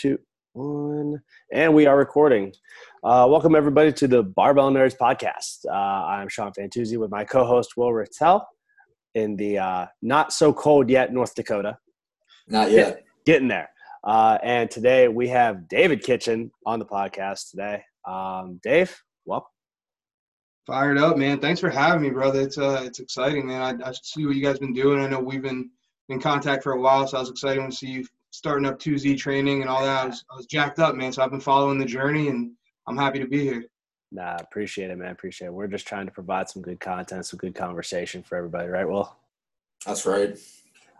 two, one, and we are recording. Uh, welcome everybody to the Barbell Nerds podcast. Uh, I'm Sean Fantuzzi with my co-host Will Rattel in the uh, not so cold yet North Dakota. Not yet. Getting there. Uh, and today we have David Kitchen on the podcast today. Um, Dave, welcome. Fired up, man. Thanks for having me, brother. It's uh, it's exciting, man. I, I see what you guys been doing. I know we've been in contact for a while, so I was excited to see you starting up 2Z training and all that. I was, I was jacked up, man. So I've been following the journey, and I'm happy to be here. Nah, appreciate it, man. Appreciate it. We're just trying to provide some good content, some good conversation for everybody, right? Well, that's right.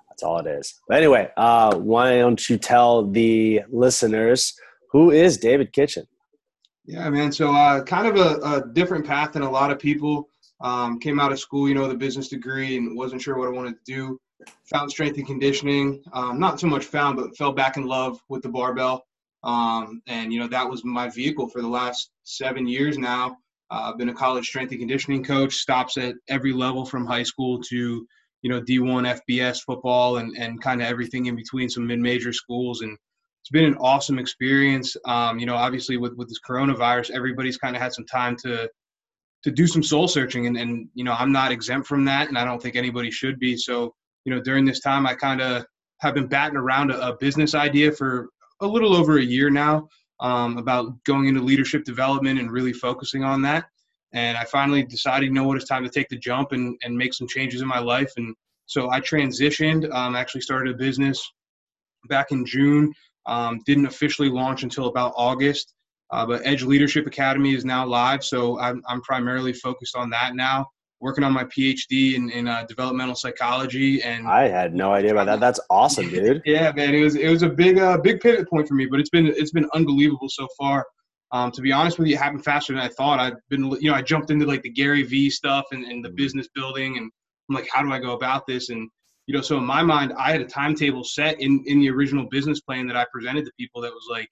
That's all it is. But anyway, uh, why don't you tell the listeners who is David Kitchen? Yeah, man. So, uh, kind of a, a, different path than a lot of people. Um, came out of school, you know, the business degree, and wasn't sure what I wanted to do. Found strength and conditioning. Um, not so much found, but fell back in love with the barbell. Um, and you know, that was my vehicle for the last seven years now. Uh, I've been a college strength and conditioning coach. Stops at every level from high school to you know D1 FBS football and and kind of everything in between. Some mid-major schools and it's been an awesome experience. Um, you know, obviously with with this coronavirus, everybody's kind of had some time to to do some soul searching, and and you know, I'm not exempt from that, and I don't think anybody should be. So, you know, during this time, I kind of have been batting around a, a, business idea for a little over a year now um, about going into leadership development and really focusing on that. And I finally decided, you know what, it's time to take the jump and, and make some changes in my life. And so I transitioned, um, actually started a business back in June um, didn't officially launch until about August, uh, but Edge Leadership Academy is now live. So I'm, I'm primarily focused on that now. Working on my PhD in, in uh, developmental psychology, and I had no idea about that. That's awesome, dude. yeah, man, it was it was a big uh, big pivot point for me, but it's been it's been unbelievable so far. Um, to be honest with you, it happened faster than I thought. I've been, you know, I jumped into like the Gary Vee stuff and, and the mm-hmm. business building, and I'm like, how do I go about this? And you know, so in my mind, I had a timetable set in in the original business plan that I presented to people that was like,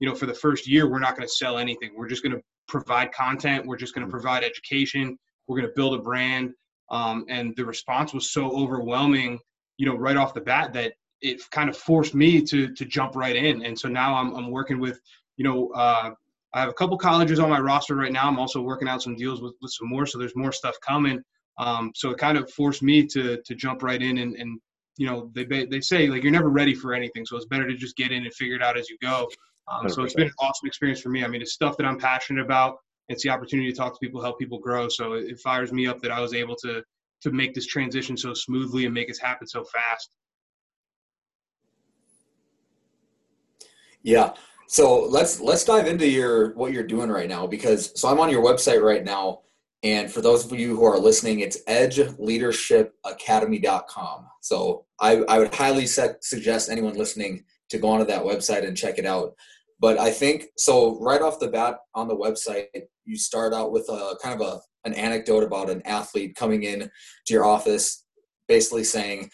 you know, for the first year, we're not going to sell anything. We're just going to provide content. We're just going to provide education. We're going to build a brand. Um, and the response was so overwhelming, you know, right off the bat that it kind of forced me to to jump right in. And so now I'm I'm working with, you know, uh, I have a couple colleges on my roster right now. I'm also working out some deals with, with some more, so there's more stuff coming. Um, so it kind of forced me to to jump right in and, and you know they they say like you're never ready for anything, so it's better to just get in and figure it out as you go. Um, so it's been an awesome experience for me. I mean, it's stuff that I'm passionate about. It's the opportunity to talk to people, help people grow. So it, it fires me up that I was able to to make this transition so smoothly and make it happen so fast. Yeah. So let's let's dive into your what you're doing right now because so I'm on your website right now and for those of you who are listening, it's edgeleadershipacademy.com. So I, I would highly suggest anyone listening to go onto that website and check it out. But I think so right off the bat on the website, you start out with a kind of a an anecdote about an athlete coming in to your office, basically saying,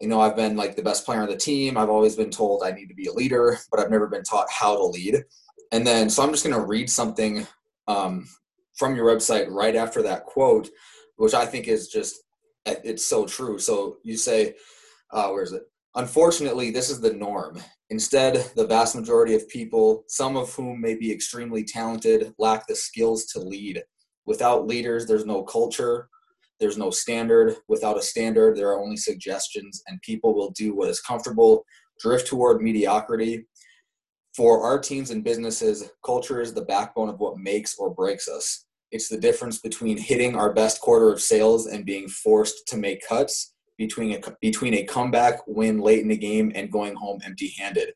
you know, I've been like the best player on the team. I've always been told I need to be a leader, but I've never been taught how to lead. And then, so I'm just going to read something um, from your website right after that quote, which I think is just it's so true. So you say, uh, where is it? Unfortunately, this is the norm. Instead, the vast majority of people, some of whom may be extremely talented, lack the skills to lead. Without leaders, there's no culture, there's no standard. Without a standard, there are only suggestions, and people will do what is comfortable, drift toward mediocrity, for our teams and businesses, culture is the backbone of what makes or breaks us. It's the difference between hitting our best quarter of sales and being forced to make cuts, between a, between a comeback win late in the game and going home empty handed.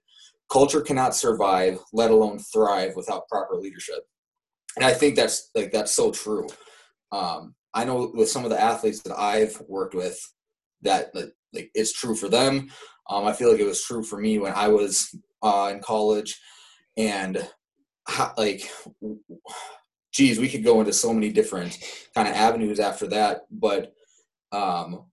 Culture cannot survive, let alone thrive, without proper leadership. And I think that's like that's so true. Um, I know with some of the athletes that I've worked with, that like it's true for them. Um, I feel like it was true for me when I was uh, in college, and like, geez, we could go into so many different kind of avenues after that. But um,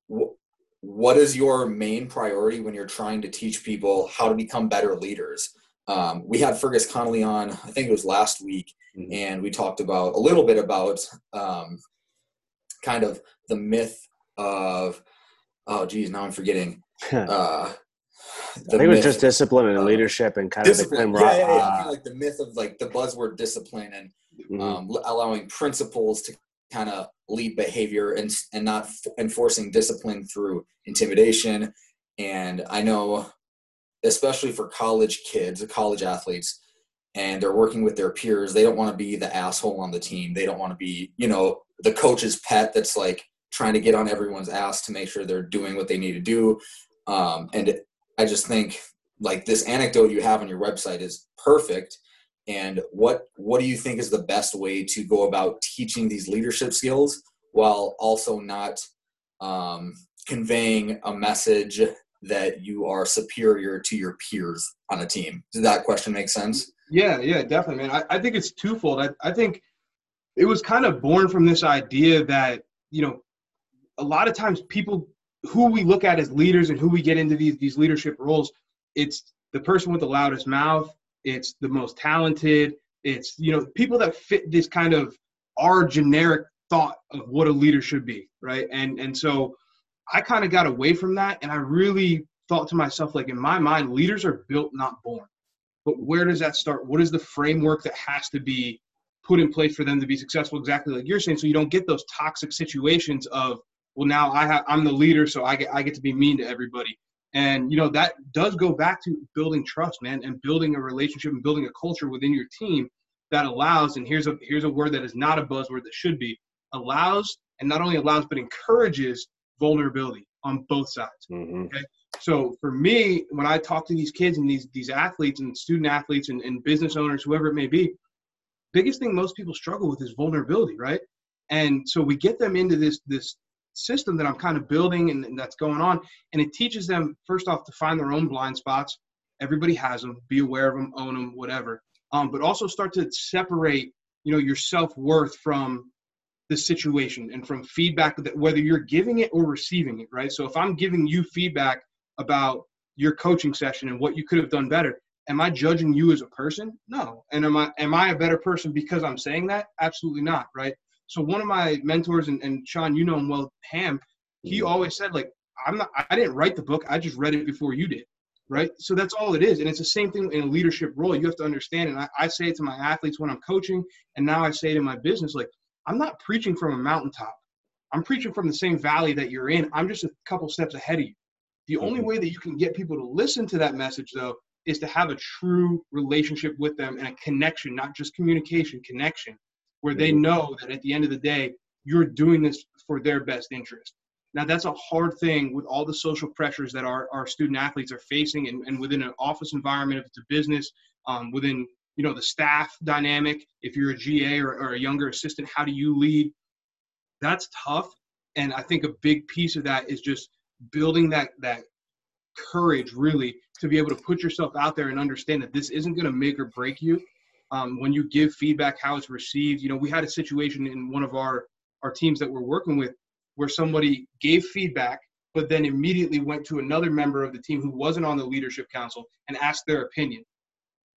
what is your main priority when you're trying to teach people how to become better leaders? Um, we had Fergus Connolly on, I think it was last week, mm-hmm. and we talked about a little bit about um, kind of the myth of, oh, geez, now I'm forgetting. uh, I think it was just discipline and uh, leadership and kind discipline. of the yeah, yeah, yeah. kind of like the myth of like the buzzword discipline and mm-hmm. um, allowing principles to kind of lead behavior and and not f- enforcing discipline through intimidation. And I know, especially for college kids, college athletes, and they're working with their peers, they don't want to be the asshole on the team. They don't want to be, you know, the coach's pet that's like trying to get on everyone's ass to make sure they're doing what they need to do. Um, and I just think like this anecdote you have on your website is perfect. And what what do you think is the best way to go about teaching these leadership skills while also not um, conveying a message that you are superior to your peers on a team? Does that question make sense? Yeah, yeah, definitely, man. I, I think it's twofold. I, I think it was kind of born from this idea that you know a lot of times people who we look at as leaders and who we get into these these leadership roles, it's the person with the loudest mouth, it's the most talented, it's you know people that fit this kind of our generic thought of what a leader should be, right? And and so I kind of got away from that, and I really thought to myself, like in my mind, leaders are built, not born. But where does that start? What is the framework that has to be put in place for them to be successful? Exactly like you're saying, so you don't get those toxic situations of well now I have I'm the leader, so I get I get to be mean to everybody. And you know that does go back to building trust, man, and building a relationship and building a culture within your team that allows. And here's a here's a word that is not a buzzword that should be allows, and not only allows but encourages vulnerability on both sides. Mm-hmm. Okay. So for me, when I talk to these kids and these these athletes and student athletes and, and business owners, whoever it may be, biggest thing most people struggle with is vulnerability, right? And so we get them into this this system that I'm kind of building and, and, that's going on. And it teaches them, first off, to find their own blind spots. Everybody has them, be aware of them, own them, whatever. Um, but also start to separate, you know, your self worth from the situation and from feedback that whether you're giving it or receiving it, right? So if I'm giving you feedback about your coaching session and what you could have done better, am I judging you as a person? No. And am I am I a better person because I'm saying that? Absolutely not, right? So one of my mentors, and, and Sean, you know him well, Ham, he always said, like, I'm not, I didn't write the book. I just read it before you did. Right. So that's all it is. And it's the same thing in a leadership role. You have to understand. And I, I say it to my athletes when I'm coaching. And now I say it in my business, like, I'm not preaching from a mountaintop. I'm preaching from the same valley that you're in. I'm just a couple steps ahead of you. The only mm-hmm. way that you can get people to listen to that message, though, is to have a true relationship with them and a connection, not just communication, connection where they mm-hmm. know that at the end of the day, you're doing this for their best interest. Now, that's a hard thing with all the social pressures that our, our student athletes are facing and, and within an office environment, if it's a business, um, within you know the staff dynamic if you're a ga or, or, a younger assistant how do you lead that's tough and i think a big piece of that is just building that that courage really to be able to put yourself out there and understand that this isn't going to make or break you um, when you give feedback, how it's received. You know, we had a situation in one of our our teams that we're working with where somebody gave feedback, but then immediately went to another member of the team who wasn't on the leadership council and asked their opinion.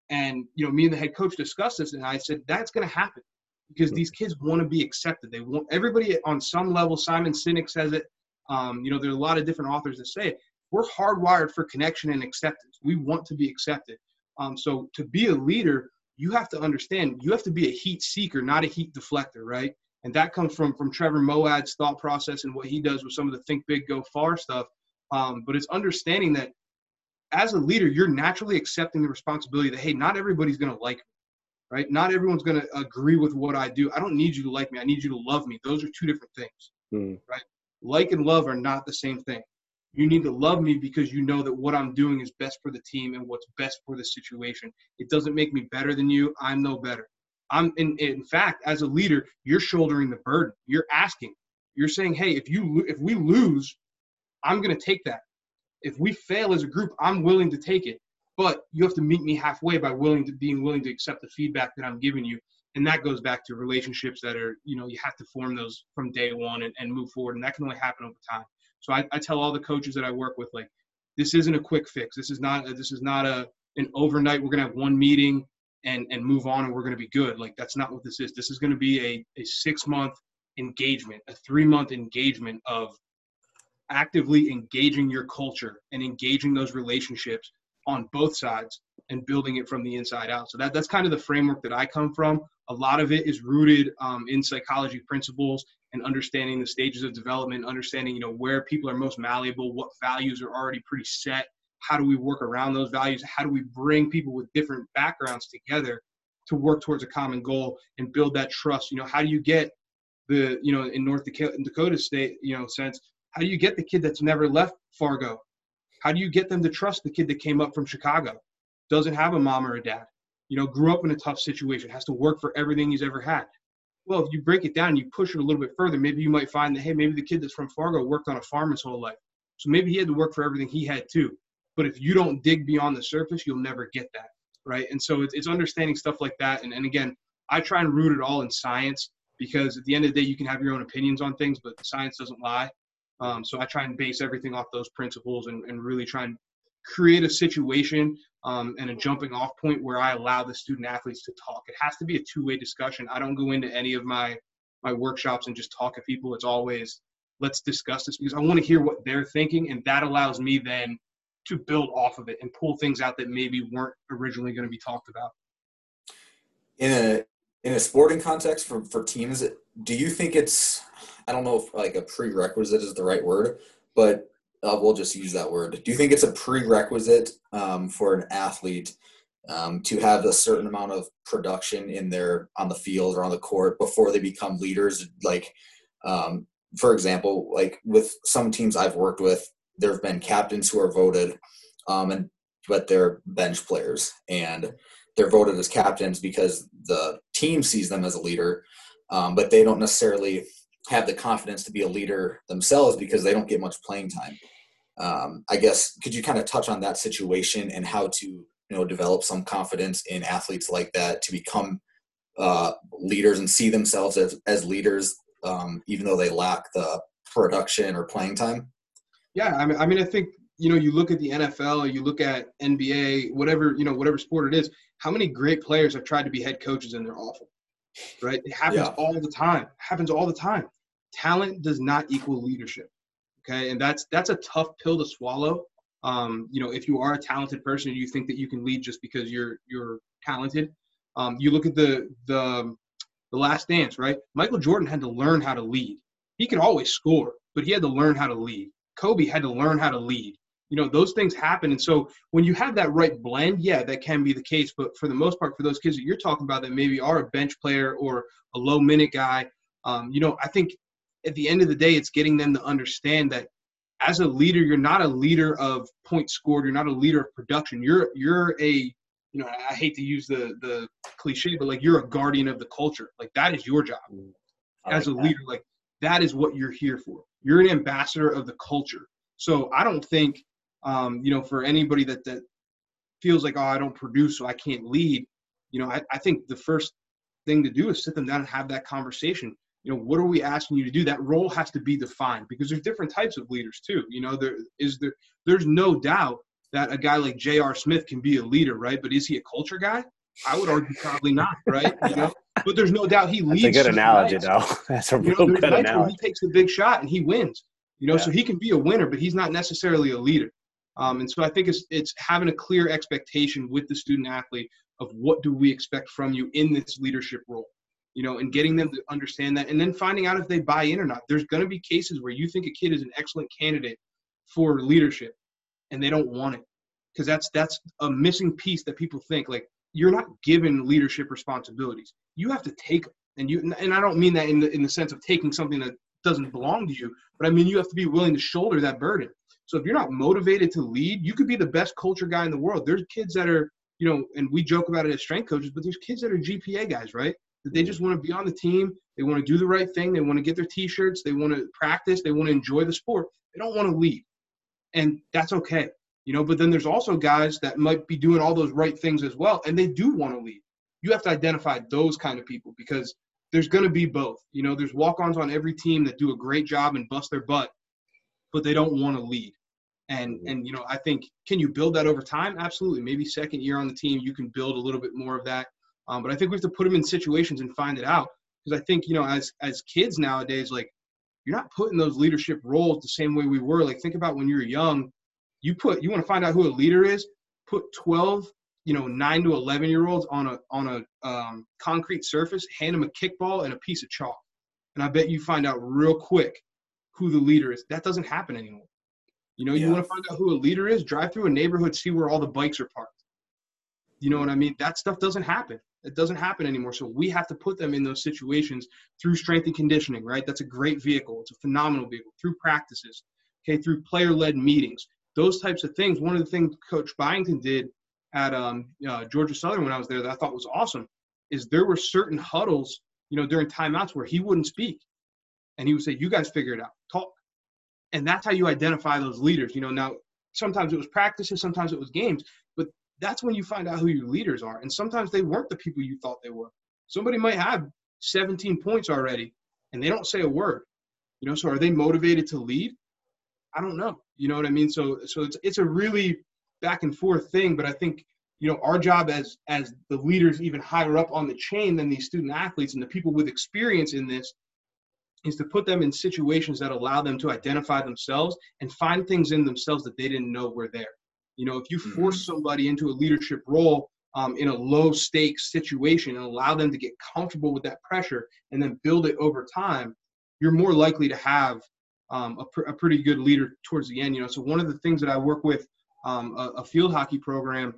And you know, me and the head coach discussed this, and I said that's going to happen because these kids want to be accepted. They want everybody on some level. Simon Sinek says it. Um, you know, there are a lot of different authors that say it. We're hardwired for connection and acceptance. We want to be accepted. Um, so to be a leader, you have to understand you have to be a heat seeker, not a heat deflector, right? And that comes from from Trevor Moawad's thought process and what he does with some of the think big, go far stuff. Um, but it's understanding that as a leader, you're naturally accepting the responsibility that hey, not everybody's going to like me, right? Not everyone's going to agree with what I do. I don't need you to like me. I need you to love me. Those are two different things, mm. right? Like and love are not the same thing. You need to love me because you know that what I'm doing is best for the team and what's best for the situation. It doesn't make me better than you. I'm no better. I'm in, in fact, as a leader, you're shouldering the burden. You're asking. You're saying, hey, if you if we lose, I'm going to take that. If we fail as a group, I'm willing to take it. But you have to meet me halfway by willing to being willing to accept the feedback that I'm giving you. And that goes back to relationships that are, you know, you have to form those from day one and, and move forward. And that can only happen over time. So I, I tell all the coaches that I work with, like, this isn't a quick fix. This is not. This is not a an overnight. We're gonna have one meeting and and move on, and we're gonna be good. Like that's not what this is. This is gonna be a a six month engagement, a three month engagement of actively engaging your culture and engaging those relationships on both sides and building it from the inside out. So that that's kind of the framework that I come from. A lot of it is rooted um, in psychology principles and understanding the stages of development, understanding you know where people are most malleable, what values are already pretty set, how do we work around those values, how do we bring people with different backgrounds together to work towards a common goal and build that trust. You know, how do you get the you know in North Dakota, in Dakota State you know sense, how do you get the kid that's never left Fargo? How do you get them to trust the kid that came up from Chicago? doesn't have a mom or a dad, you know, grew up in a tough situation, has to work for everything he's ever had. Well, if you break it down, and you push it a little bit further, maybe you might find that, hey, maybe the kid that's from Fargo worked on a farm his whole life. So maybe he had to work for everything he had too. But if you don't dig beyond the surface, you'll never get that. Right. And so it's, it's understanding stuff like that. And, and again, I try and root it all in science because at the end of the day, you can have your own opinions on things, but science doesn't lie. Um, so I try and base everything off those principles and, and really try and create a situation um, and a jumping off point where I allow the student athletes to talk. It has to be a two way discussion. I don't go into any of my my workshops and just talk to people. It's always let's discuss this because I want to hear what they're thinking, and that allows me then to build off of it and pull things out that maybe weren't originally going to be talked about. In a in a sporting context for for teams, do you think it's I don't know if like a prerequisite is the right word, but uh, we'll just use that word. Do you think it's a prerequisite um, for an athlete um, to have a certain amount of production in their on the field or on the court before they become leaders? Like, um, for example, like with some teams I've worked with, there have been captains who are voted, um, and but they're bench players and they're voted as captains because the team sees them as a leader, um, but they don't necessarily have the confidence to be a leader themselves because they don't get much playing time. Um, I guess could you kind of touch on that situation and how to you know develop some confidence in athletes like that to become uh, leaders and see themselves as as leaders um, even though they lack the production or playing time? Yeah, I mean, I mean, I think you know you look at the NFL, you look at NBA, whatever you know, whatever sport it is. How many great players have tried to be head coaches and they're awful? Right? It happens yeah. all the time. It happens all the time talent does not equal leadership. Okay, and that's that's a tough pill to swallow. Um, you know, if you are a talented person and you think that you can lead just because you're you're talented, um, you look at the the the Last Dance, right? Michael Jordan had to learn how to lead. He could always score, but he had to learn how to lead. Kobe had to learn how to lead. You know, those things happen, and so when you have that right blend, yeah, that can be the case. But for the most part, for those kids that you're talking about that maybe are a bench player or a low minute guy, um, you know, I think at the end of the day, it's getting them to understand that as a leader, you're not a leader of points scored. You're not a leader of production. You're you're a you know I hate to use the the cliche, but like you're a guardian of the culture. Like that is your job mm. as a that. leader. Like that is what you're here for. You're an ambassador of the culture. So I don't think um, you know for anybody that that feels like oh I don't produce so I can't lead. You know I, I think the first thing to do is sit them down and have that conversation you know what are we asking you to do? That role has to be defined because there's different types of leaders too. You know there is there there's no doubt that a guy like J.R. Smith can be a leader right? But is he a culture guy? I would argue probably not right? You know? But there's no doubt he leads that's a good analogy nights. though. That's a real you know, good analogy he takes the big shot and he wins you know? Yeah. so he can be a winner but he's not necessarily a leader. Um, and so I think it's it's having a clear expectation with the student athlete of what do we expect from you in this leadership role you know, and getting them to understand that, and then finding out if they buy in or not. There's going to be cases where you think a kid is an excellent candidate for leadership, and they don't want it because that's that's a missing piece that people think like you're not given leadership responsibilities. You have to take them, and you and I don't mean that in the in the sense of taking something that doesn't belong to you, but I mean you have to be willing to shoulder that burden. So if you're not motivated to lead, you could be the best culture guy in the world. There's kids that are, you know, and we joke about it as strength coaches, but there's kids that are GPA guys, right? They just want to be on the team. They want to do the right thing. They want to get their T-shirts. They want to practice. They want to enjoy the sport. They don't want to lead, and that's okay, you know. But then there's also guys that might be doing all those right things as well, and they do want to lead. You have to identify those kind of people because there's going to be both. You know, there's walk-ons on every team that do a great job and bust their butt, but they don't want to lead. And mm-hmm. and you know, I think can you build that over time? Absolutely. Maybe second year on the team, you can build a little bit more of that. Um, but I think we have to put them in situations and find it out because I think you know as as kids nowadays, like you're not putting those leadership roles the same way we were. Like think about when you were young, you put you want to find out who a leader is, put 12, you know, nine to 11 year olds on a on a um, concrete surface, hand them a kickball and a piece of chalk, and I bet you find out real quick who the leader is. That doesn't happen anymore. You know, you want to find out who a leader is, drive through a neighborhood, see where all the bikes are parked. You know what I mean? That stuff doesn't happen. It doesn't happen anymore. So we have to put them in those situations through strength and conditioning, right? That's a great vehicle. It's a phenomenal vehicle through practices, okay, through player led meetings, those types of things. One of the things Coach Byington did at um, uh, Georgia Southern when I was there that I thought was awesome is there were certain huddles, you know, during timeouts where he wouldn't speak. And he would say, You guys figure it out, talk and that's how you identify those leaders. You know, now sometimes it was practices, sometimes it was games, that's when you find out who your leaders are. And sometimes they weren't the people you thought they were. Somebody might have 17 points already and they don't say a word. You know, so are they motivated to lead? I don't know. You know what I mean? So so it's it's a really back and forth thing, but I think you know our job as as the leaders even higher up on the chain than these student athletes and the people with experience in this is to put them in situations that allow them to identify themselves and find things in themselves that they didn't know were there. You know, if you mm-hmm. force somebody into a leadership role um, in a low stakes situation and allow them to get comfortable with that pressure and then build it over time, you're more likely to have um, a, pr- a, pretty good leader towards the end. You know, so one of the things that I work with um, a, a field hockey program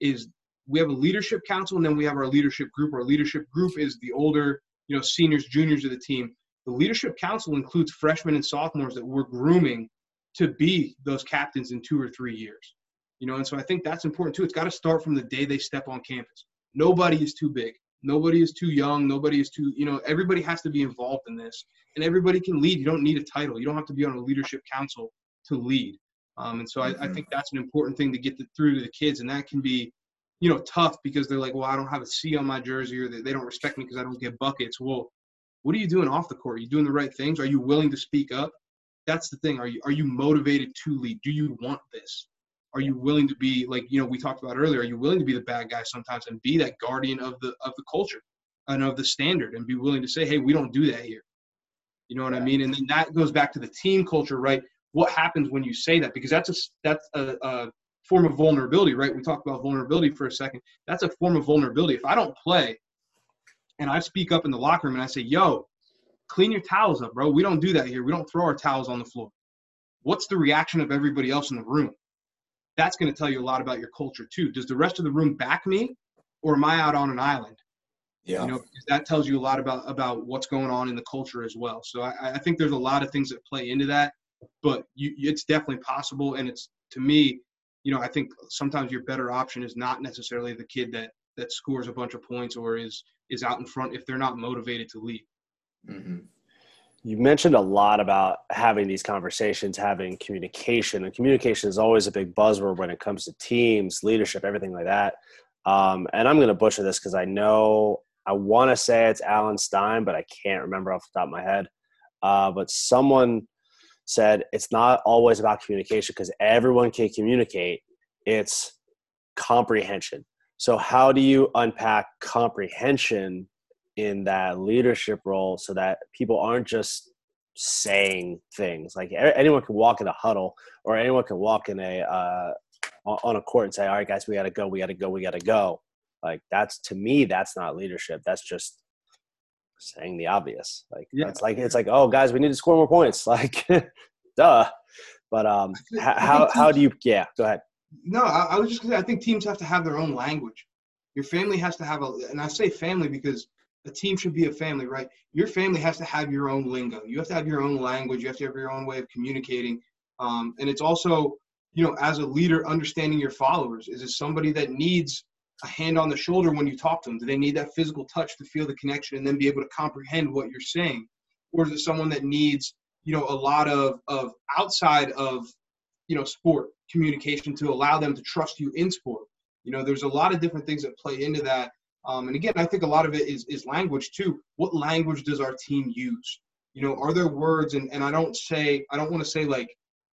is we have a leadership council and then we have our leadership group. Our leadership group is the older, you know, seniors, juniors of the team the leadership council includes freshmen and sophomores that we're grooming to be those captains in two or three years. You know, and so I think that's important too. It's got to start from the day they step on campus. Nobody is too big. Nobody is too young. Nobody is too, you know, everybody has to be involved in this. And everybody can lead. You don't need a title. You don't have to be on a leadership council to lead. Um, and so I, I, mm-hmm. think that's an important thing to get the, through to the kids. And that can be, you know, tough because they're like, well, I don't have a C on my jersey or they, they don't respect me because I don't get buckets. Well, what are you doing off the court? Are you doing the right things? Are you willing to speak up? That's the thing. Are you are you motivated to lead? Do you want this? Are you willing to be like you know we talked about earlier? Are you willing to be the bad guy sometimes and be that guardian of the of the culture and of the standard and be willing to say, hey, we don't do that here. You know what I mean? And then that goes back to the team culture, right? What happens when you say that? Because that's a that's a, a form of vulnerability, right? We talked about vulnerability for a second. That's a form of vulnerability. If I don't play, and I speak up in the locker room and I say, yo, clean your towels up, bro. We don't do that here. We don't throw our towels on the floor. What's the reaction of everybody else in the room? That's going to tell you a lot about your culture too. Does the rest of the room back me or am I out on an island? Yeah. You know, that tells you a lot about about what's going on in the culture as well. So I, I think there's a lot of things that play into that, but you, it's definitely possible. And it's to me, you know, I think sometimes your better option is not necessarily the kid that that scores a bunch of points or is is out in front if they're not motivated to lead. Mm-hmm. You mentioned a lot about having these conversations, having communication, and communication is always a big buzzword when it comes to teams, leadership, everything like that. Um, and I'm going to butcher this because I know I want to say it's Alan Stein, but I can't remember off the top of my head. Uh, but someone said it's not always about communication because everyone can communicate. It's comprehension. So, how do you unpack comprehension in that leadership role so that people aren't just saying things? Like anyone can walk in a huddle, or anyone can walk in a uh, on a court and say, "All right, guys, we got to go, we got to go, we got to go." Like that's to me, that's not leadership. That's just saying the obvious. Like yeah. it's like it's like, "Oh, guys, we need to score more points." Like, duh. But um, how how do you? Yeah, go ahead. No, I, I was just gonna say I think teams have to have their own language. Your family has to have a, and I say family because a team should be a family, right? Your family has to have your own lingo. You have to have your own language. You have to have your own way of communicating. Um, and it's also, you know, as a leader, understanding your followers. Is it somebody that needs a hand on the shoulder when you talk to them? Do they need that physical touch to feel the connection and then be able to comprehend what you're saying? Or is it someone that needs, you know, a lot of, of outside of, you know, sport communication to allow them to trust you in sport. You know, there's a lot of different things that play into that. Um, and again, I think a lot of it is, is language too. What language does our team use? You know, are there words? And, and I don't say, I don't want to say like,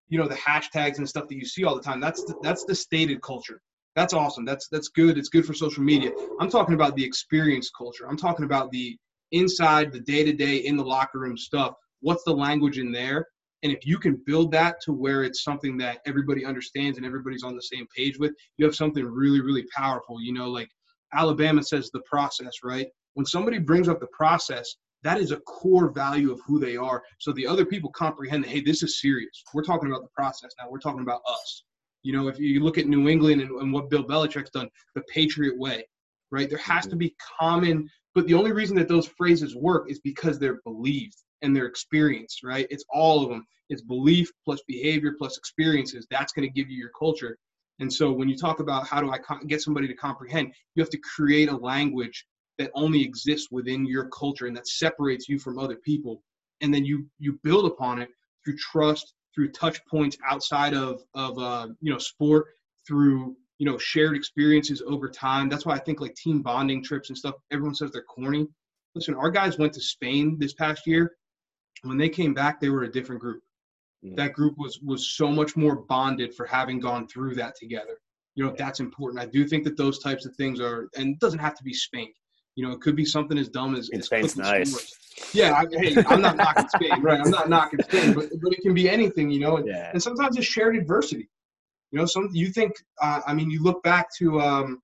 you know, the hashtags and stuff that you see all the time. That's the, that's the stated culture. That's awesome. That's that's good. It's good for social media. I'm talking about the experience culture. I'm talking about the inside, the day to day in the locker room stuff. what's the language in there and if you can build that to where it's something that everybody understands and everybody's on the same page with you have something really really powerful you know like alabama says the process right when somebody brings up the process that is a core value of who they are so the other people comprehend that hey this is serious we're talking about the process now we're talking about us you know if you look at new england and, and what bill belichick's done the patriot way right there has to be common but the only reason that those phrases work is because they're believed and they're experienced, right? It's all of them. It's belief plus behavior plus experiences. That's going to give you your culture. And so when you talk about how do I get somebody to comprehend, you have to create a language that only exists within your culture and that separates you from other people. And then you you build upon it through trust, through touch points outside of of uh, you know sport, through you know shared experiences over time. That's why i think like team bonding trips and stuff everyone says they're corny. Listen our guys went to spain this past year. When they came back they were a different group mm-hmm. that group was was so much more bonded for having gone through that together you know that's important i do think that those types of things are and it doesn't have to be spank you know it could be something as dumb as, in spain's nice yeah I, hey i'm not knocking spank right i'm not knocking spank but, but it can be anything you know and, yeah. and sometimes it's shared adversity you know, some you think. Uh, I mean, you look back to um,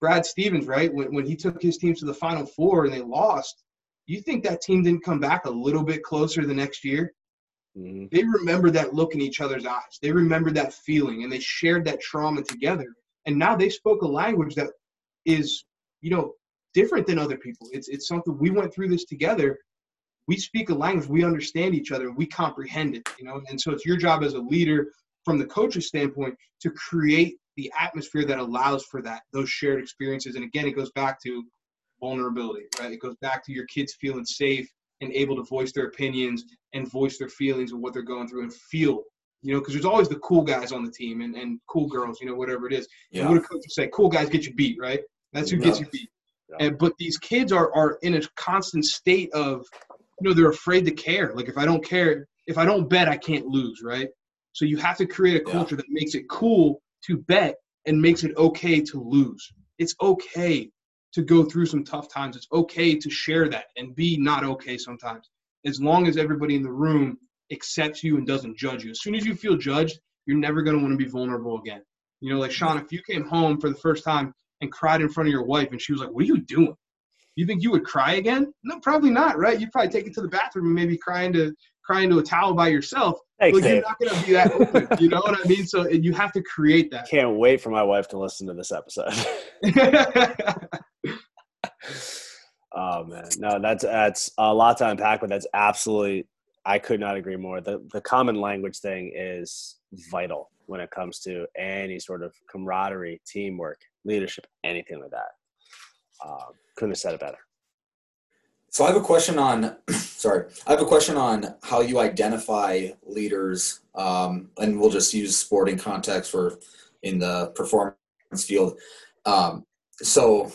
Brad Stevens, right? When when he took his team to the Final Four and they lost, you think that team didn't come back a little bit closer the next year? Mm-hmm. They remember that look in each other's eyes. They remember that feeling, and they shared that trauma together. And now they spoke a language that is, you know, different than other people. It's it's something we went through this together. We speak a language, we understand each other, we comprehend it. You know, and so it's your job as a leader from the coach's standpoint to create the atmosphere that allows for that those shared experiences and again it goes back to vulnerability right it goes back to your kids feeling safe and able to voice their opinions and voice their feelings of what they're going through and feel you know because there's always the cool guys on the team and, and cool girls you know whatever it is yeah. and what a coach would say cool guys get you beat right that's who yeah. gets you beat yeah. and but these kids are are in a constant state of you know they're afraid to care like if i don't care if i don't bet i can't lose right so you have to create a culture that makes it cool to bet and makes it okay to lose. It's okay to go through some tough times. It's okay to share that and be not okay sometimes. As long as everybody in the room accepts you and doesn't judge you. As soon as you feel judged, you're never going to want to be vulnerable again. You know, like Sean, if you came home for the first time and cried in front of your wife and she was like, What are you doing? You think you would cry again? No, probably not, right? You'd probably take it to the bathroom and maybe cry into cry into a towel by yourself. Thanks, but you're not going to be that open. you know what I mean? So you have to create that. Can't wait for my wife to listen to this episode. oh man, no, that's that's a lot to unpack, but that's absolutely. I could not agree more. The the common language thing is vital when it comes to any sort of camaraderie, teamwork, leadership, anything like that. Um, couldn't have said it better. So I have a question on, sorry, I have a question on how you identify leaders, um, and we'll just use sporting context for in the performance field. Um, so,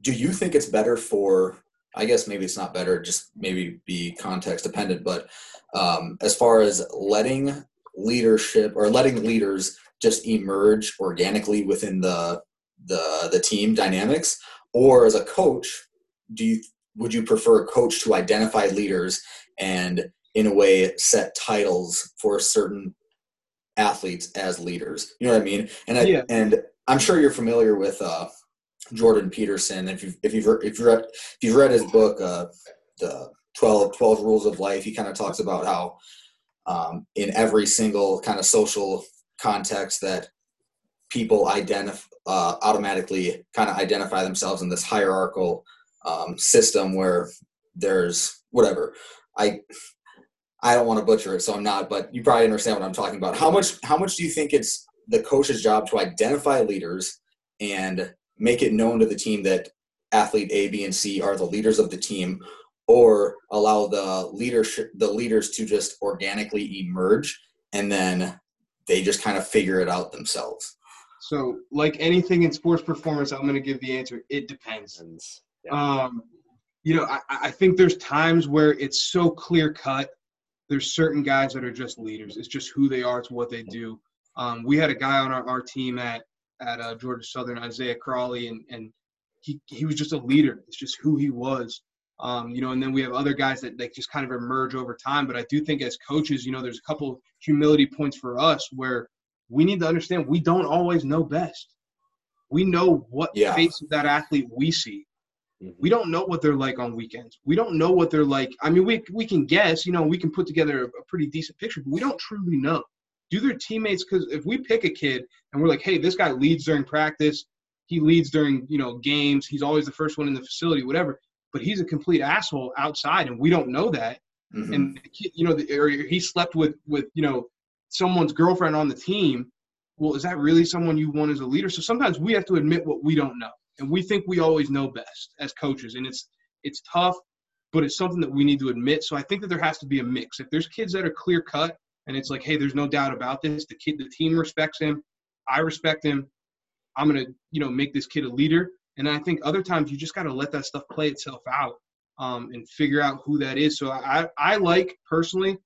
do you think it's better for? I guess maybe it's not better, just maybe be context dependent. But um, as far as letting leadership or letting leaders just emerge organically within the the the team dynamics, or as a coach, do you would you prefer a coach to identify leaders and in a way set titles for certain athletes as leaders you know what i mean and I, yeah. and i'm sure you're familiar with uh, jordan peterson if you've if you've if you've read if you've read his book uh, the 12 12 rules of life he kind of talks about how um, in every single kind of social context that people identify uh, automatically kind of identify themselves in this hierarchical um, system where there's whatever. I i don't want to butcher it so i'm not but you probably understand what i'm talking about. How much how much do you think it's the coach's job to identify leaders and make it known to the team that athlete a b and c are the leaders of the team or allow the leadership the leaders to just organically emerge and then they just kind of figure it out themselves so like anything in sports performance i'm going to give the answer it depends um, you know, I, I think there's times where it's so clear cut. There's certain guys that are just leaders. It's just who they are. It's what they do. Um, we had a guy on our, our team at at uh, Georgia Southern, Isaiah Crawley, and and he he was just a leader. It's just who he was. Um, you know, and then we have other guys that like just kind of emerge over time. But I do think as coaches, you know, there's a couple humility points for us where we need to understand we don't always know best. We know what Yeah. face of that athlete we see. Mhm. We don't know what they're like on weekends. We don't know what they're like. I mean, we we can guess, you know, we can put together a, a pretty decent picture, but we don't truly know. Do their teammates? Because if we pick a kid and we're like, hey, this guy leads during practice, he leads during you know games, he's always the first one in the facility, whatever. But he's a complete asshole outside, and we don't know that. Mhm. And you know, the, or he slept with with you know someone's girlfriend on the team. Well, is that really someone you want as a leader? So sometimes we have to admit what we don't know, and we think we always know best as coaches, and it's it's tough, but it's something that we need to admit. So I think that there has to be a mix. If there's kids that are clear cut, and it's like, hey, there's no doubt about this. The kid, the team respects him. I respect him. I'm gonna, you know, make this kid a leader. And I think other times you just got to let that stuff play itself out um, and figure out who that is. So I, I like personally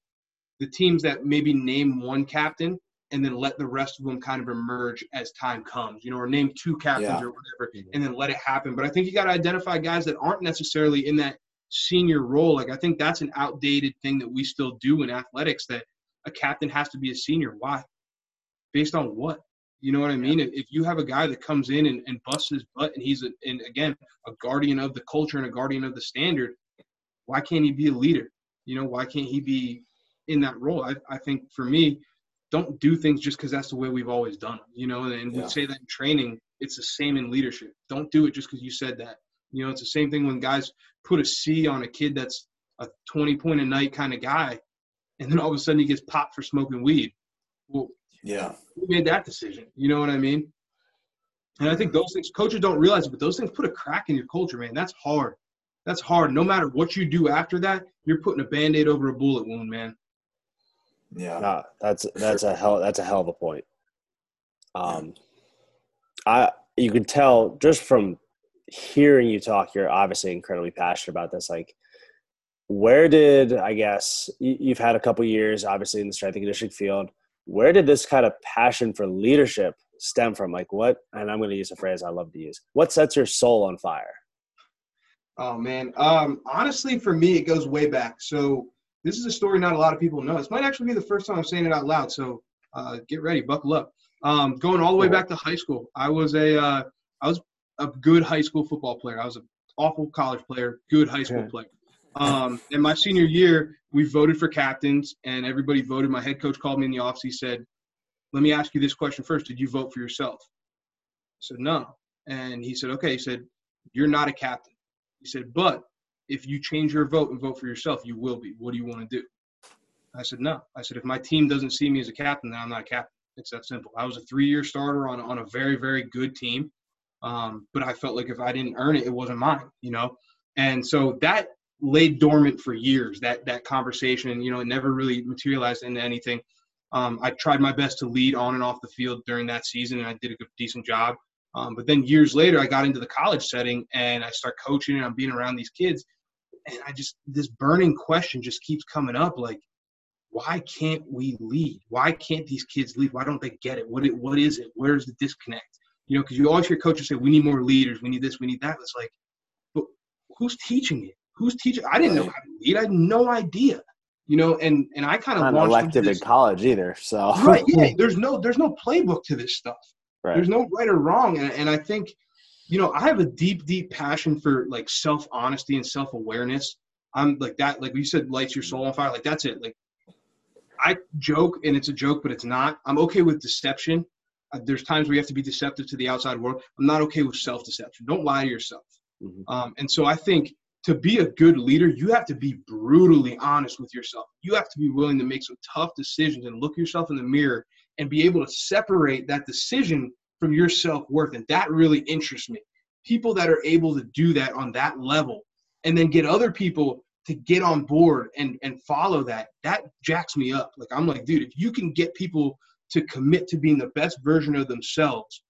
the teams that maybe name one captain and then let the rest of them kind of emerge as time comes, you know, or name two captains Yeah. or whatever, and then let it happen. But I think you got to identify guys that aren't necessarily in that senior role. Like I think that's an outdated thing that we still do in athletics that a captain has to be a senior. Why? Based on what? You know what I mean? If if you have a guy that comes in and, and busts his butt and he's, a, and again, a guardian of the culture and a guardian of the standard, why can't he be a leader? You know, why can't he be in that role? I, I think for me, don't do things just because that's the way we've always done them. You know, and, and Yeah. we say that in training. It's the same in leadership. Don't do it just because you said that. You know, it's the same thing when guys put a C on a kid that's a 20 point a night kind of guy, and then all of a sudden he gets popped for smoking weed. Well, Yeah. who made that decision? You know what I mean? And I think those things, coaches don't realize it, but those things put a crack in your culture, man. That's hard. That's hard. No matter what you do after that, you're putting a band aid over a bullet wound, man. Yeah. No, that's that's a hell that's a hell of a point. Um, I you can tell just from hearing you talk, you're obviously incredibly passionate about this. Like, where did I guess you, you've had a couple years, obviously in the strength and conditioning field. Where did this kind of passion for leadership stem from? Like, what? And I'm going to use a phrase I love to use. What sets your soul on fire? Oh man. Um, honestly, for me, it goes way back. So this is a story not a lot of people know. This might actually be the first time I'm saying it out loud. So uh, get ready, buckle up. Um, going all the way back to high school, I was a uh, I was a good high school football player. I was an awful college player, good high school Yeah. player. Um, in my senior year, we voted for captains, and everybody voted. My head coach called me in the office. He said, "Let me ask you this question first. Did you vote for yourself?" I said, "No." And he said, "Okay." He said, "You're not a captain." He said, but if you change your vote and vote for yourself, you will be. What do you want to do? I said, no. I said, if my team doesn't see me as a captain, then I'm not a captain. It's that simple. I was a three-year starter on, on a very, very good team. Um, but I felt like if I didn't earn it, it wasn't mine, you know? And so that laid dormant for years, that, that conversation, you know, it never really materialized into anything. Um, I tried my best to lead on and off the field during that season, and I did a good, decent job. Um, but then years later, I got into the college setting and I start coaching and I'm being around these kids. And I just, this burning question just keeps coming up like, why can't we lead? Why can't these kids lead? Why don't they get it? What, it, what is it? Where's the disconnect? You know, because you always hear coaches say, we need more leaders. We need this, we need that. It's like, but who's teaching it? Who's teaching? I didn't know how to lead. I had no idea. You know, and and I kind of launched elective in college either. So right yeah there's no there's no playbook to this stuff Right. there's no right or wrong and, and i think you know i have a deep deep passion for like self honesty and self awareness i'm like that like you said lights your soul on fire like that's it like i joke and it's a joke but it's not i'm okay with deception uh, there's times where you have to be deceptive to the outside world i'm not okay with self deception don't lie to yourself Mhm. um, and so i think to be a good leader, you have to be brutally honest with yourself. You have to be willing to make some tough decisions and look yourself in the mirror and be able to separate that decision from your self worth. And that really interests me. People that are able to do that on that level and then get other people to get on board and, and follow that, that jacks me up. Like, I'm like, dude, if you can get people to commit to being the best version of themselves,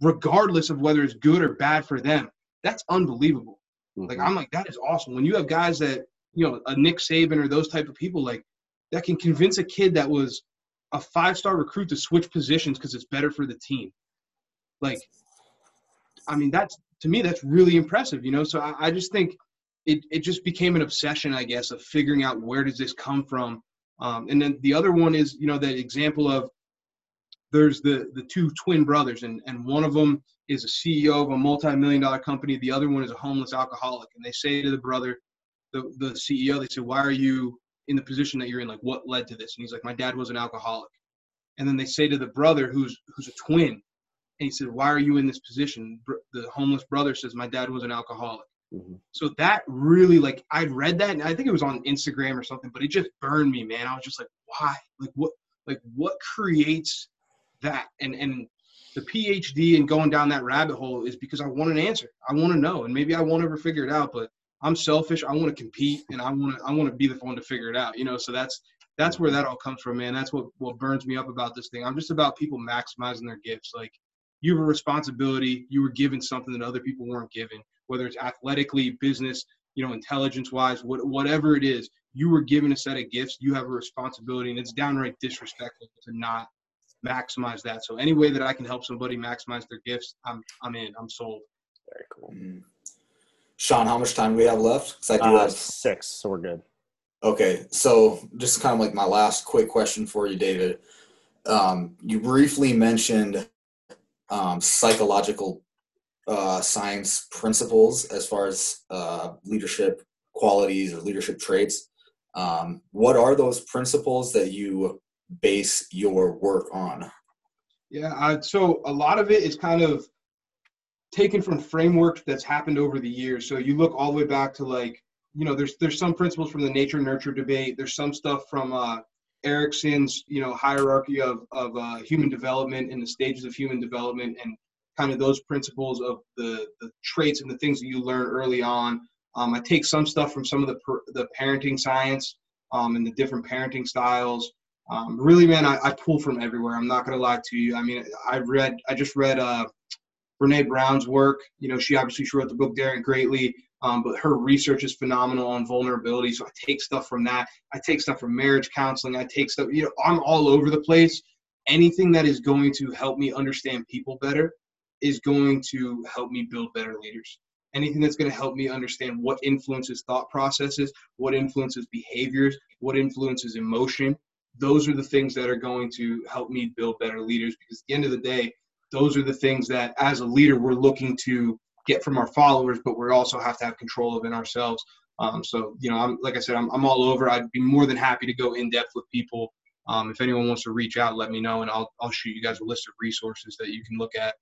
regardless of whether it's good or bad for them, that's unbelievable. Like Mhm. I'm like, that is awesome. When you have guys that, you know, a Nick Saban or those type of people like that can convince a kid that was a five star recruit to switch positions because it's better for the team. Like, I mean, that's to me, that's really impressive, you know. So I, I just think it, it just became an obsession, I guess, of figuring out where does this come from. Um, and then the other one is, you know, that example of there's the the two twin brothers, and and one of them is a CEO of a multi-million dollar company. The other one is a homeless alcoholic, and they say to the brother, the the CEO, they say, "Why are you in the position that you're in? Like, what led to this?" And he's like, "My dad was an alcoholic." And then they say to the brother, who's who's a twin, and he said, "Why are you in this position?" The homeless brother says, "My dad was an alcoholic." Mm-hmm. So that really like I read that and I think it was on Instagram or something, but it just burned me, man. I was just like, why? Like what like what creates that? And and the PhD and going down that rabbit hole is because I want an answer. I want to know. And maybe I won't ever figure it out, but I'm selfish. I want to compete and I want to I want to be the one to figure it out. You know, so that's that's where that all comes from, man. That's what what burns me up about this thing. I'm just about people maximizing their gifts. Like you have a responsibility. You were given something that other people weren't given whether it's athletically, business, you know, intelligence wise, what, whatever it is, you were given a set of gifts. You have a responsibility, and it's downright disrespectful to not maximize that. So any way that I can help somebody maximize their gifts, I'm I'm in. I'm sold. Very cool. Mm-hmm. Sean, how much time do we have left? I do uh, have six, so we're good. Okay, so just kind of like my last quick question for you, David. Um, you briefly mentioned um, psychological uh, science principles as far as uh, leadership qualities or leadership traits. Um, what are those principles that you base your work on? Yeah, uh, so a lot of it is kind of taken from framework that's happened over the years. So you look all the way back to like, you know, there's there's some principles from the nature nurture debate. There's some stuff from uh, Erikson's, you know, hierarchy of of uh, human development and the stages of human development, and kind of those principles of the, the traits and the things that you learn early on. Um, I take some stuff from some of the, the parenting science um, and the different parenting styles. Um, really, man, I, I, pull from everywhere. I'm not going to lie to you. I mean, I read, I just read uh, Brene Brown's work. You know, she obviously she wrote the book Daring Greatly, um, but her research is phenomenal on vulnerability. So I take stuff from that. I take stuff from marriage counseling. I take stuff, you know, I'm all over the place. Anything that is going to help me understand people better is going to help me build better leaders. Anything that's going to help me understand what influences thought processes, what influences behaviors, what influences emotion. Those are the things that are going to help me build better leaders because at the end of the day, those are the things that as a leader we're looking to get from our followers, but we also have to have control of in ourselves. Um, so, you know, I'm, like I said, I'm, I'm all over. I'd be more than happy to go in depth with people. Um, if anyone wants to reach out, let me know, and I'll, I'll shoot you guys a list of resources that you can look at.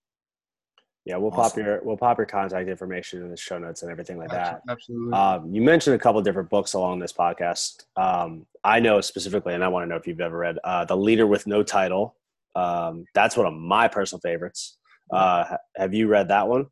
Yeah, we'll awesome. pop your we'll pop your contact information in the show notes and everything like that. Absolutely. Um, you mentioned a couple different books along this podcast. Um, I know specifically, and I want to know if you've ever read uh, "The Leader with No Title." Um, that's one of my personal favorites. Uh, have you read that one?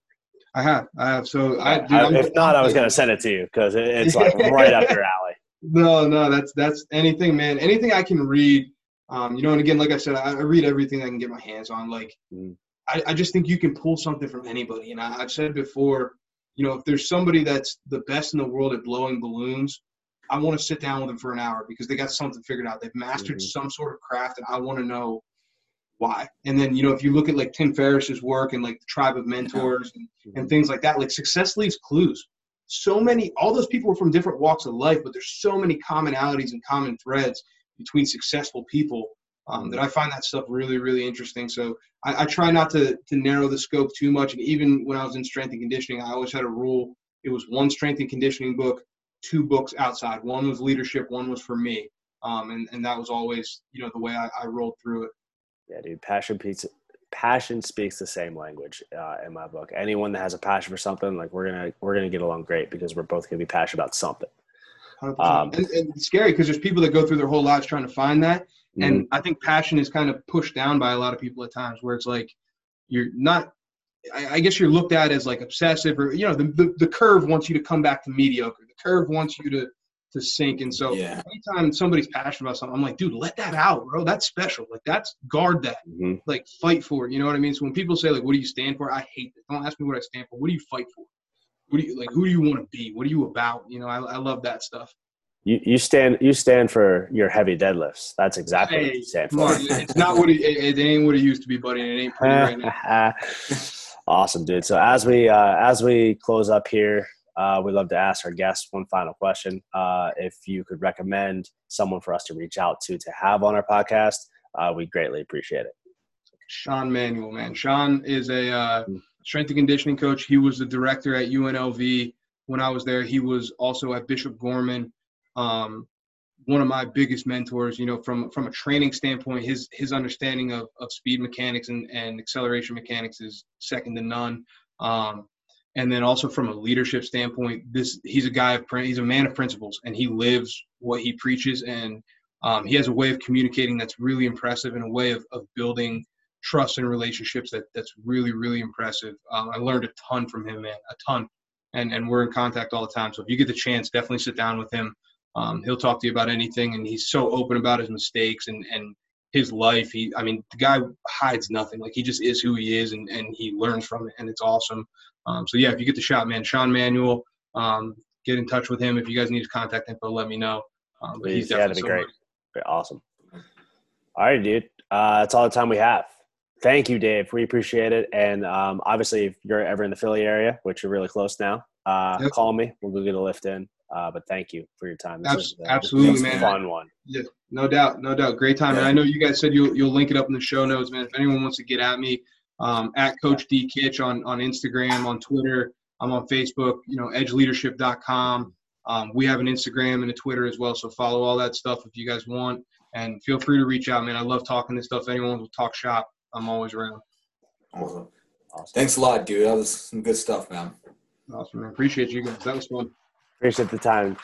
I have. I have. So I, dude, I if not, I was going to send it to you because it, it's like right up your alley. No, no, that's that's anything, man. Anything I can read. Um, you know, and again, like I said, I, I read everything I can get my hands on. Like, mm. I, I just think you can pull something from anybody. And I, I've said before, you know, if there's somebody that's the best in the world at blowing balloons, I want to sit down with them for an hour because they got something figured out. They've mastered mm-hmm. some sort of craft, and I want to know why. And then, you know, if you look at like Tim Ferriss's work and like the Tribe of Mentors and, mm-hmm. and things like that, like success leaves clues. So many, all those people are from different walks of life, but there's so many commonalities and common threads between successful people um, that I find that stuff really, really interesting. So I, I, try not to to narrow the scope too much. And even when I was in strength and conditioning, I always had a rule. It was one strength and conditioning book, two books outside. One was leadership, one was for me. Um, and, and that was always, you know, the way I, I rolled through it. Yeah, dude, passion speaks, passion speaks the same language uh, in my book. Anyone that has a passion for something, like we're gonna we're gonna get along great because we're both gonna be passionate about something. Um, and, and, it's scary because there's people that go through their whole lives trying to find that, Mm-hmm. And I think passion is kind of pushed down by a lot of people at times where it's like you're not I, I guess you're looked at as like obsessive or you know, the, the, the curve wants you to come back to mediocre. The curve wants you to to sink. And so yeah. anytime somebody's passionate about something, I'm like, dude, let that out, bro. That's special. Like that's guard that. Mm-hmm. Like fight for it. You know what I mean? So when people say like, what do you stand for? I hate it. Don't ask me what I stand for. What do you fight for? What do you like? Who do you want to be? What are you about? You know, I, I love that stuff. You, you stand you stand for your heavy deadlifts. That's exactly hey, what you stand for. it's not what it, it, ain't what it used to be, buddy. It ain't pretty right now. awesome, dude. So as we uh, as we close up here, uh, we love to ask our guests one final question. Uh, if you could recommend someone for us to reach out to to have on our podcast, uh, we greatly appreciate it. Sean Manuel, man. Sean is a uh, hmm. strength and conditioning coach. He was the director at UNLV when I was there. He was also at Bishop Gorman. Um, one of my biggest mentors, you know, from from a training standpoint, his his understanding of, of speed mechanics and, and acceleration mechanics is second to none. Um, and then also from a leadership standpoint, this he's a guy of he's a man of principles, and he lives what he preaches, and um, he has a way of communicating that's really impressive, and a way of, of building trust and relationships that that's really really impressive. Um, I learned a ton from him, man, a ton, and and we're in contact all the time. So if you get the chance, definitely sit down with him. Um, he'll talk to you about anything, and he's so open about his mistakes and and his life. He, I mean, the guy hides nothing. Like he just is who he is, and and he learns from it, and it's awesome. Um, so yeah, if you get the shot, man, Sean Manuel, um, get in touch with him. If you guys need his contact info, let me know. Um, Please, he's yeah, that'd be great. Awesome. All right, dude. Uh, that's all the time we have. Thank you, Dave. We appreciate it. And um, obviously, if you're ever in the Philly area, which you're really close now, uh, yep. call me. We'll go get a lift in. Uh, but thank you for your time. This was, uh, Absolutely, man. fun one. Yeah, no doubt, no doubt. Great time. And I know you guys said you'll you'll link it up in the show notes, man. If anyone wants to get at me, um, at Coach D Kitch on on Instagram, on Twitter. I'm on Facebook. You know, EdgeLeadership.com. Um, we have an Instagram and a Twitter as well, so follow all that stuff if you guys want. And feel free to reach out, man. I love talking this stuff. Anyone will talk shop, I'm always around. Awesome. awesome. Thanks a lot, dude. That was some good stuff, man. Awesome. Man. Appreciate you guys. That was fun. Appreciate the time.